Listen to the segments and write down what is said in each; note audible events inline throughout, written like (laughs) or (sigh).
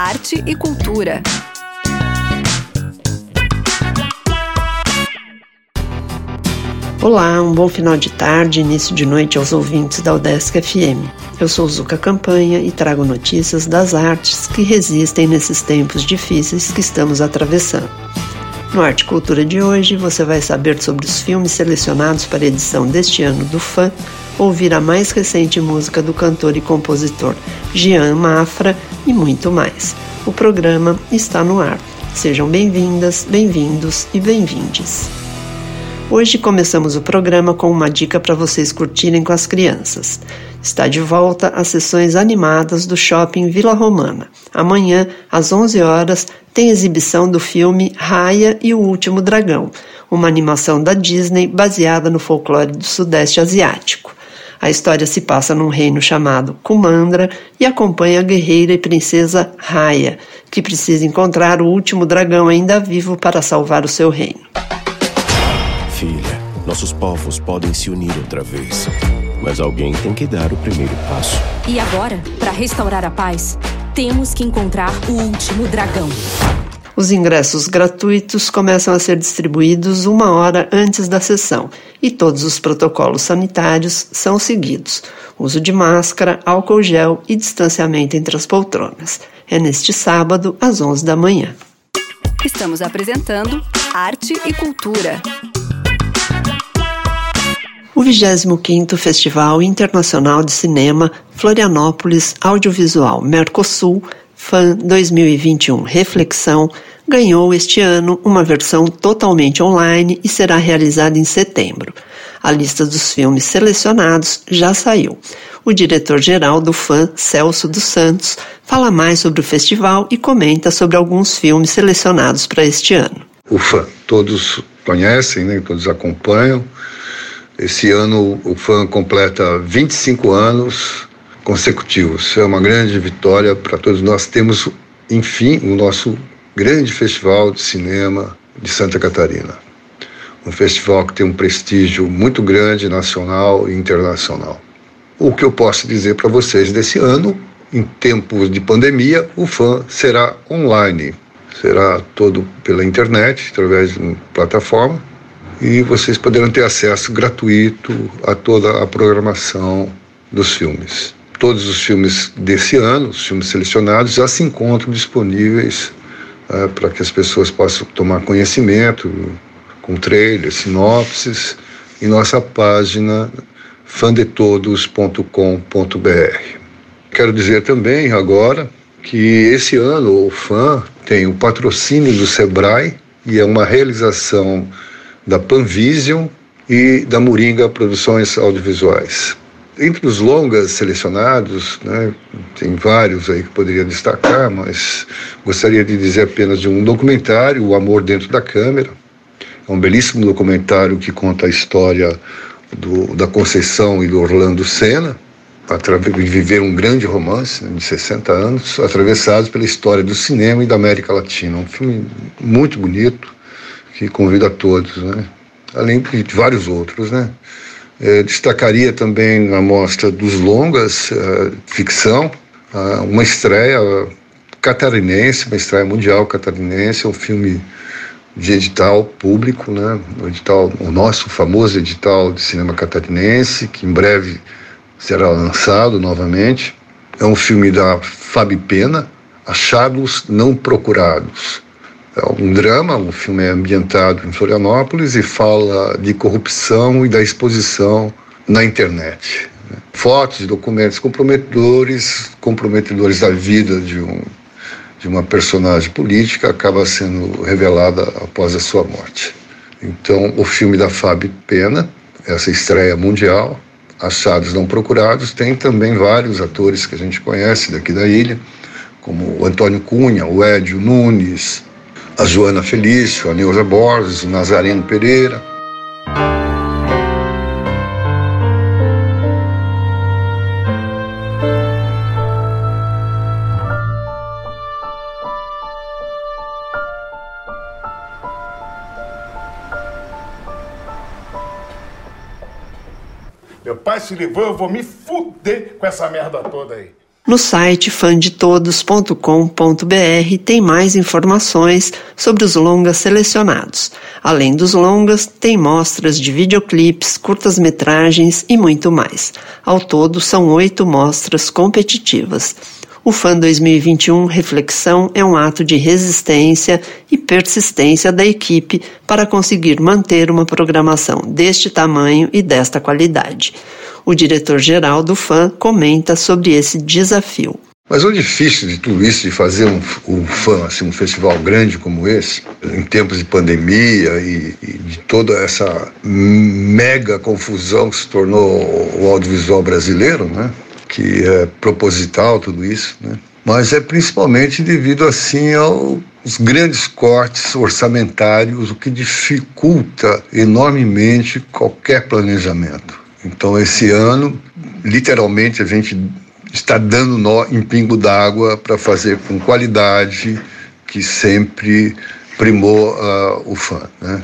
arte e cultura. Olá, um bom final de tarde, início de noite aos ouvintes da Udesc FM. Eu sou Zuka Campanha e trago notícias das artes que resistem nesses tempos difíceis que estamos atravessando. No Arte Cultura de hoje, você vai saber sobre os filmes selecionados para a edição deste ano do FAM, ouvir a mais recente música do cantor e compositor Jean Mafra e muito mais. O programa está no ar. Sejam bem-vindas, bem-vindos e bem-vindes. Hoje começamos o programa com uma dica para vocês curtirem com as crianças. Está de volta as sessões animadas do Shopping Vila Romana. Amanhã, às 11 horas, tem exibição do filme Raya e o Último Dragão, uma animação da Disney baseada no folclore do Sudeste Asiático. A história se passa num reino chamado Kumandra e acompanha a guerreira e princesa Raya, que precisa encontrar o último dragão ainda vivo para salvar o seu reino. Filha, nossos povos podem se unir outra vez. Mas alguém tem que dar o primeiro passo. E agora, para restaurar a paz, temos que encontrar o último dragão. Os ingressos gratuitos começam a ser distribuídos uma hora antes da sessão e todos os protocolos sanitários são seguidos: uso de máscara, álcool gel e distanciamento entre as poltronas. É neste sábado, às 11 da manhã. Estamos apresentando Arte e Cultura. O 25º Festival Internacional de Cinema Florianópolis Audiovisual Mercosul FAN 2021 Reflexão ganhou este ano uma versão totalmente online e será realizada em setembro. A lista dos filmes selecionados já saiu. O diretor-geral do FAN, Celso dos Santos, fala mais sobre o festival e comenta sobre alguns filmes selecionados para este ano. O FAN, todos conhecem, né? todos acompanham. Esse ano o FAN completa 25 anos consecutivos. É uma grande vitória para todos nós. Temos, enfim, o nosso grande festival de cinema de Santa Catarina. Um festival que tem um prestígio muito grande, nacional e internacional. O que eu posso dizer para vocês desse ano, em tempos de pandemia, o FAN será online. Será todo pela internet, através de uma plataforma e vocês poderão ter acesso gratuito a toda a programação dos filmes. Todos os filmes desse ano, os filmes selecionados, já se encontram disponíveis é, para que as pessoas possam tomar conhecimento com trailers, sinopses, em nossa página fandetodos.com.br. Quero dizer também agora que esse ano o FAN tem o patrocínio do SEBRAE e é uma realização da Panvision e da Moringa Produções Audiovisuais. Entre os longas selecionados, né, tem vários aí que poderia destacar, mas gostaria de dizer apenas de um documentário, O Amor Dentro da Câmera. É um belíssimo documentário que conta a história do, da Conceição e do Orlando Senna, de viver um grande romance né, de 60 anos, atravessados pela história do cinema e da América Latina. Um filme muito bonito, que convido a todos, né? além de vários outros. Né? É, destacaria também a mostra dos longas, uh, ficção, uh, uma estreia catarinense, uma estreia mundial catarinense, um filme de edital público, né? o, edital, o nosso famoso edital de cinema catarinense, que em breve será lançado novamente. É um filme da Fabi Pena, Achados Não Procurados. Um drama, o filme ambientado em Florianópolis e fala de corrupção e da exposição na internet. Né? Fotos e documentos comprometedores, comprometedores da vida de, um, de uma personagem política, acaba sendo revelada após a sua morte. Então, o filme da Fábio Pena, essa estreia mundial, Achados Não Procurados, tem também vários atores que a gente conhece daqui da ilha, como o Antônio Cunha, o Édio Nunes, a Joana Felício, a Neuza Borges, o Nazareno Pereira. Meu pai se livrou, eu vou me fuder com essa merda toda aí. No site fandetodos.com.br tem mais informações sobre os longas selecionados. Além dos longas, tem mostras de videoclipes, curtas-metragens e muito mais. Ao todo, são oito mostras competitivas. O FAN 2021 Reflexão é um ato de resistência e persistência da equipe para conseguir manter uma programação deste tamanho e desta qualidade. O diretor-geral do FAN comenta sobre esse desafio. Mas o difícil de tudo isso, de fazer um, um fã, assim, um festival grande como esse, em tempos de pandemia e, e, de toda essa mega confusão que se tornou o audiovisual brasileiro, né? Que é proposital tudo isso, né? mas é principalmente devido assim aos grandes cortes orçamentários, o que dificulta enormemente qualquer planejamento. Então, esse ano, literalmente, a gente está dando nó em pingo d'água para fazer com qualidade que sempre primou uh, o fã. Né?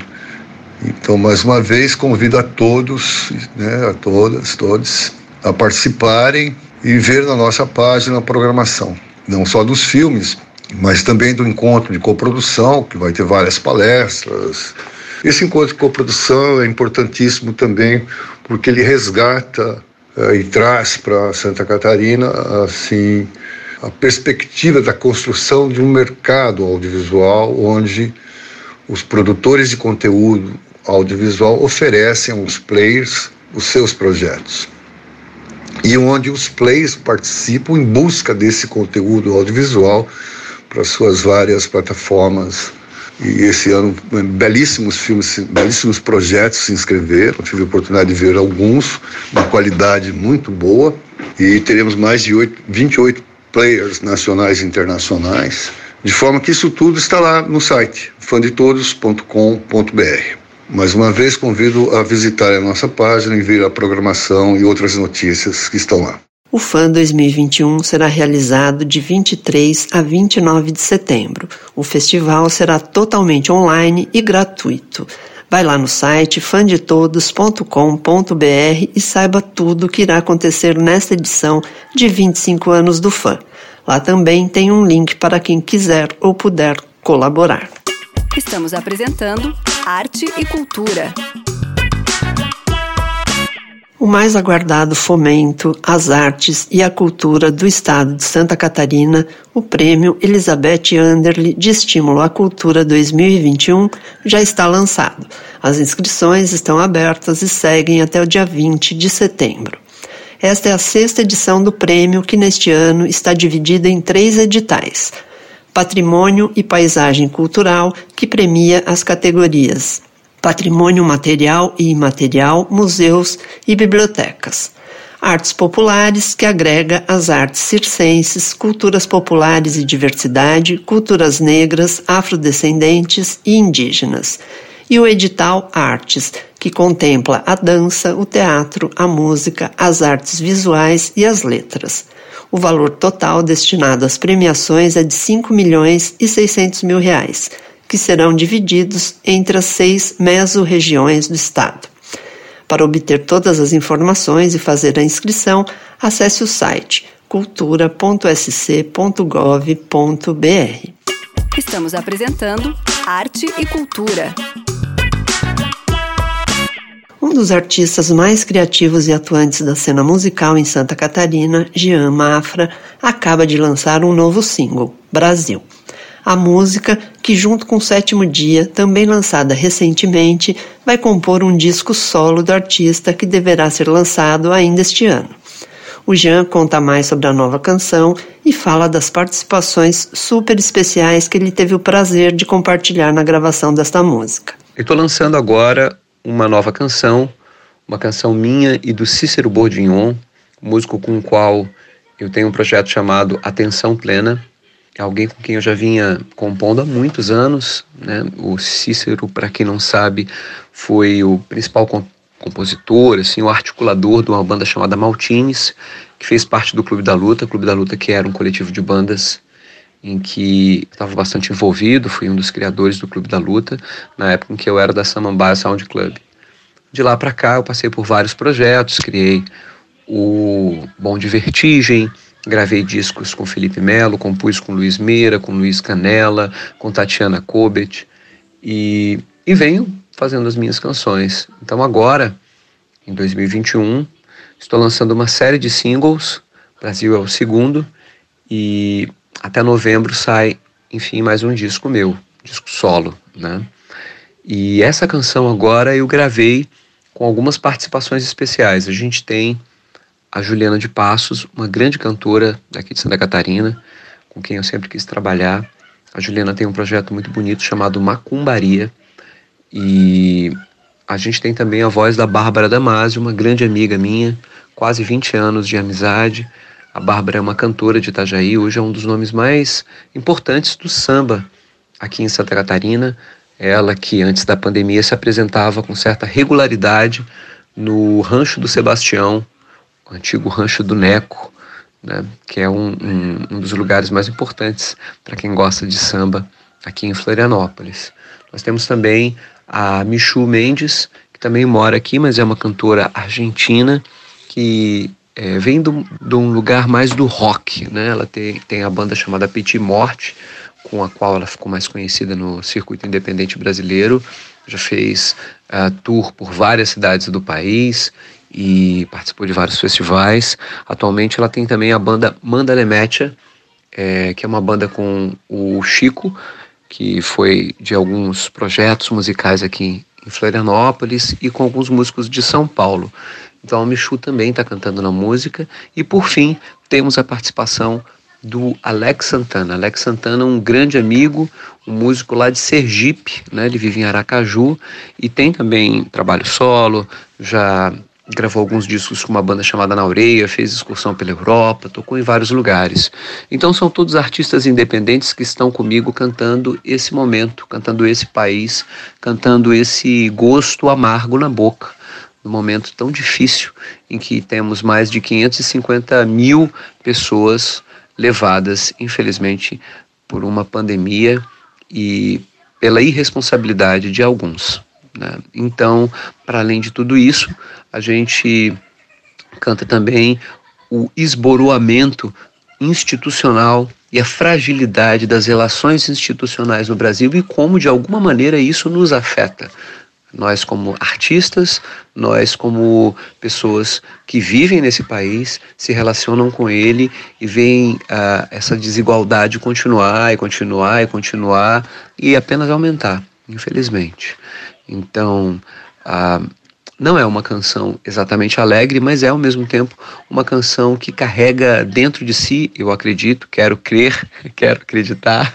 Então, mais uma vez, convido a todos, né, a todas, todos, a participarem e ver na nossa página a programação, não só dos filmes, mas também do encontro de coprodução, que vai ter várias palestras. Esse encontro de coprodução é importantíssimo também porque ele resgata uh, e traz para Santa Catarina assim a perspectiva da construção de um mercado audiovisual onde os produtores de conteúdo audiovisual oferecem aos players os seus projetos e onde os players participam em busca desse conteúdo audiovisual para suas várias plataformas. E esse ano, belíssimos filmes, belíssimos projetos se inscreveram. Tive a oportunidade de ver alguns, uma qualidade muito boa. E teremos mais de 8, 28 players nacionais e internacionais. De forma que isso tudo está lá no site, fandetodos.com.br. Mais uma vez, convido a visitar a nossa página e ver a programação e outras notícias que estão lá. O FAN 2021 será realizado de 23 a 29 de setembro. O festival será totalmente online e gratuito. Vai lá no site fandetodos.com.br e saiba tudo o que irá acontecer nesta edição de 25 anos do FAN. Lá também tem um link para quem quiser ou puder colaborar. Estamos apresentando Arte e Cultura. O mais aguardado fomento às artes e à cultura do estado de Santa Catarina, o Prêmio Elizabeth Anderle de Estímulo à Cultura 2021, já está lançado. As inscrições estão abertas e seguem até o dia 20 de setembro. Esta é a sexta edição do prêmio, que neste ano está dividida em três editais: Patrimônio e Paisagem Cultural, que premia as categorias Patrimônio Material e Imaterial, Museus e Bibliotecas. Artes Populares, que agrega as artes circenses, culturas populares e diversidade, culturas negras, afrodescendentes e indígenas. E o edital Artes, que contempla a dança, o teatro, a música, as artes visuais e as letras. O valor total destinado às premiações é de 5 milhões e 600 mil reais, que serão divididos entre as seis mesorregiões do estado. Para obter todas as informações e fazer a inscrição, acesse o site cultura.sc.gov.br. Estamos apresentando Arte e Cultura. Um dos artistas mais criativos e atuantes da cena musical em Santa Catarina, Jean Mafra, acaba de lançar um novo single, Brasil. A música, que junto com o Sétimo Dia, também lançada recentemente, vai compor um disco solo do artista que deverá ser lançado ainda este ano. O Jean conta mais sobre a nova canção e fala das participações super especiais que ele teve o prazer de compartilhar na gravação desta música. Eu estou lançando agora uma nova canção, uma canção minha e do Cícero Bourdignon, músico com o qual eu tenho um projeto chamado Atenção Plena. É alguém com quem eu já vinha compondo há muitos anos. Né? O Cícero, para quem não sabe, foi o principal compositor, assim, o articulador de uma banda chamada Maltines, que fez parte do Clube da Luta. Clube da Luta que era um coletivo de bandas em que estava bastante envolvido, fui um dos criadores do Clube da Luta, na época em que eu era da Samambaia Sound Club. De lá para cá eu passei por vários projetos, criei o Bom de Vertigem, gravei discos com Felipe Melo, compus com Luiz Meira, com Luiz Canela, com Tatiana Kobet e, e venho fazendo as minhas canções. Então agora, em 2021, estou lançando uma série de singles, Brasil é o segundo, e até novembro sai, enfim, mais um disco meu, disco solo, né? E essa canção agora eu gravei com algumas participações especiais. A gente tem a Juliana de Passos, uma grande cantora daqui de Santa Catarina, com quem eu sempre quis trabalhar. A Juliana tem um projeto muito bonito chamado Macumbaria. E a gente tem também a voz da Bárbara Damasio, uma grande amiga minha, quase 20 anos de amizade. A Bárbara é uma cantora de Itajaí, hoje é um dos nomes mais importantes do samba aqui em Santa Catarina. Ela que antes da pandemia se apresentava com certa regularidade no Rancho do Sebastião, o antigo Rancho do Neco, né, que é um, um, um dos lugares mais importantes para quem gosta de samba aqui em Florianópolis. Nós temos também a Michu Mendes, que também mora aqui, mas é uma cantora argentina que é, vem de um lugar mais do rock, né? Ela tem, tem a banda chamada Petit Morte, com a qual ela ficou mais conhecida no circuito independente brasileiro. Já fez uh, tour por várias cidades do país e participou de vários festivais. Atualmente ela tem também a banda Mandalemetia, é, que é uma banda com o Chico, que foi de alguns projetos musicais aqui em Florianópolis e com alguns músicos de São Paulo. Então a Michu também está cantando na música. E por fim, temos a participação do Alex Santana. Alex Santana é um grande amigo, um músico lá de Sergipe, né? ele vive em Aracaju e tem também trabalho solo, já gravou alguns discos com uma banda chamada Naureia, fez excursão pela Europa, tocou em vários lugares. Então são todos artistas independentes que estão comigo cantando esse momento, cantando esse país, cantando esse gosto amargo na boca, no momento tão difícil em que temos mais de 550 mil pessoas levadas, infelizmente, por uma pandemia e pela irresponsabilidade de alguns. Né? Então, para além de tudo isso, a gente canta também o esboroamento institucional e a fragilidade das relações institucionais no Brasil e como, de alguma maneira, isso nos afeta. Nós, como artistas, nós, como pessoas que vivem nesse país, se relacionam com ele e veem uh, essa desigualdade continuar e continuar e continuar e apenas aumentar, infelizmente. Então, uh, não é uma canção exatamente alegre, mas é ao mesmo tempo uma canção que carrega dentro de si, eu acredito, quero crer, (laughs) quero acreditar,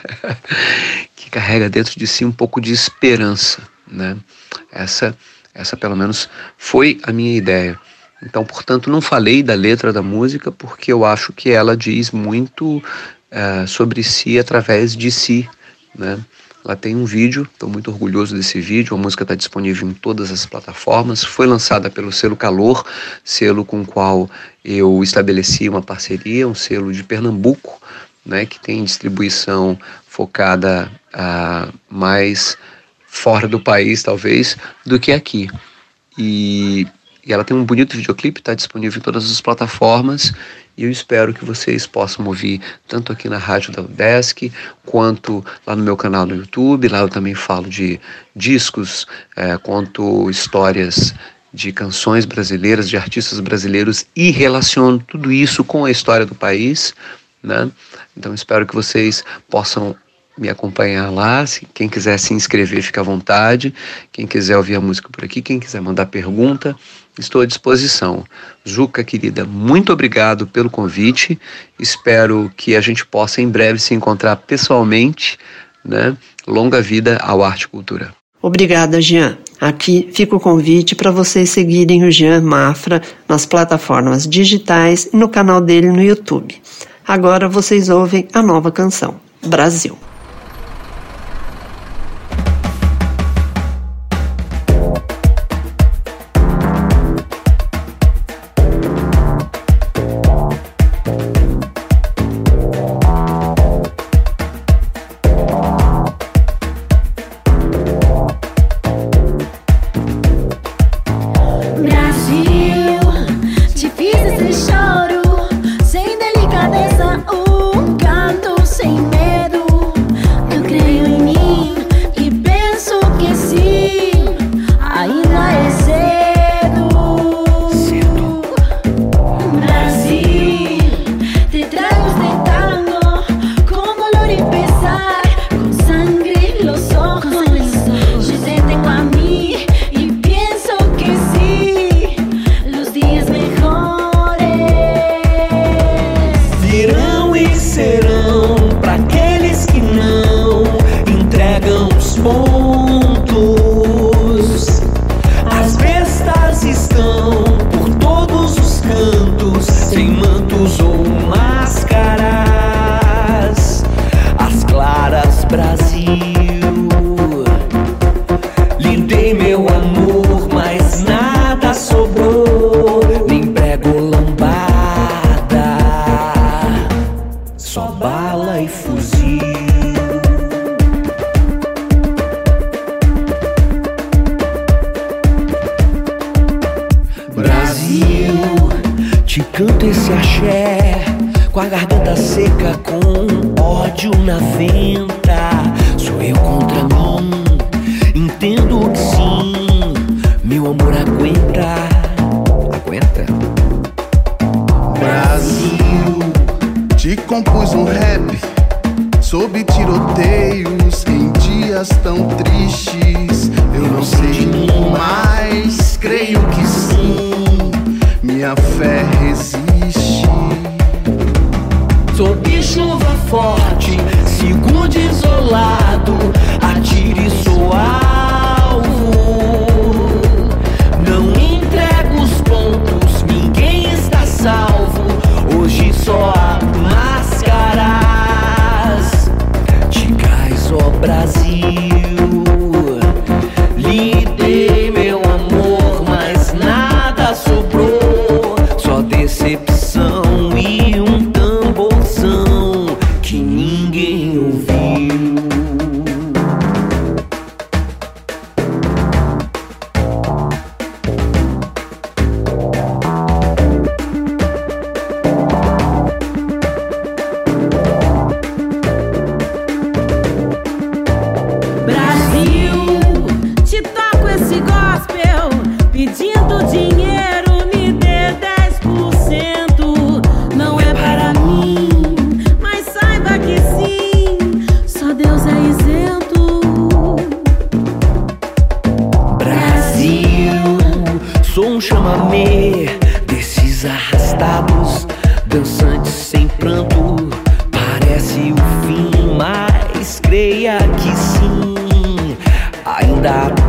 (laughs) que carrega dentro de si um pouco de esperança, né? Essa, essa pelo menos foi a minha ideia. Então, portanto, não falei da letra da música porque eu acho que ela diz muito uh, sobre si através de si, né? Ela tem um vídeo, estou muito orgulhoso desse vídeo. A música está disponível em todas as plataformas. Foi lançada pelo selo Calor, selo com o qual eu estabeleci uma parceria, um selo de Pernambuco, né, que tem distribuição focada a mais fora do país, talvez, do que aqui. E, e ela tem um bonito videoclipe, está disponível em todas as plataformas e eu espero que vocês possam ouvir tanto aqui na rádio da UDESC, quanto lá no meu canal no YouTube. Lá eu também falo de discos, é, quanto histórias de canções brasileiras, de artistas brasileiros e relaciono tudo isso com a história do país. Né? Então espero que vocês possam me acompanhar lá. Quem quiser se inscrever, fica à vontade. Quem quiser ouvir a música por aqui, quem quiser mandar pergunta, estou à disposição. Juca, querida, muito obrigado pelo convite. Espero que a gente possa em breve se encontrar pessoalmente. Né? Longa vida ao Arte e Cultura. Obrigada, Jean. Aqui fica o convite para vocês seguirem o Jean Mafra nas plataformas digitais e no canal dele no YouTube. Agora vocês ouvem a nova canção, Brasil. more. Brasil, te canto esse axé com a garganta seca, com ódio na venta. Sou eu contra mim, entendo que sim, meu amor aguenta. Aguenta? Brasil, te compus um rap sob tiroteios em dias tão tristes. Eu não sei mais, creio que sim, minha fé resiste. Sob chuva forte, seguro isolado, mas creia que sim, ainda há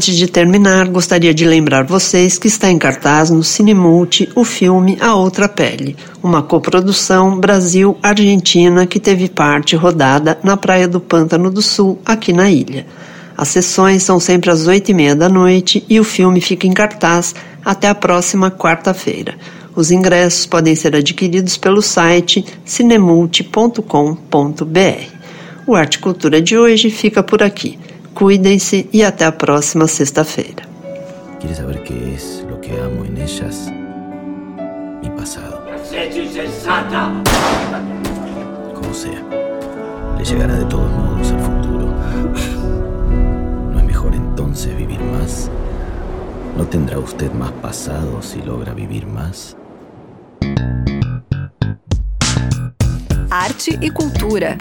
Antes de terminar, gostaria de lembrar vocês que está em cartaz no Cinemulti o filme A Outra Pele, uma coprodução Brasil-Argentina que teve parte rodada na Praia do Pântano do Sul, aqui na ilha. As sessões são sempre às oito e meia da noite e o filme fica em cartaz até a próxima quarta-feira. Os ingressos podem ser adquiridos pelo site cinemulti.com.br. O Arte Cultura de hoje fica por aqui. Cuidem-se e até a próxima sexta-feira. ¿Quieres saber qué es lo que amo en ellas? Mi pasado. Como sea, le llegará de todos modos el futuro. ¿No es mejor entonces vivir más? ¿No tendrá usted más pasado si logra vivir más? Arte e cultura.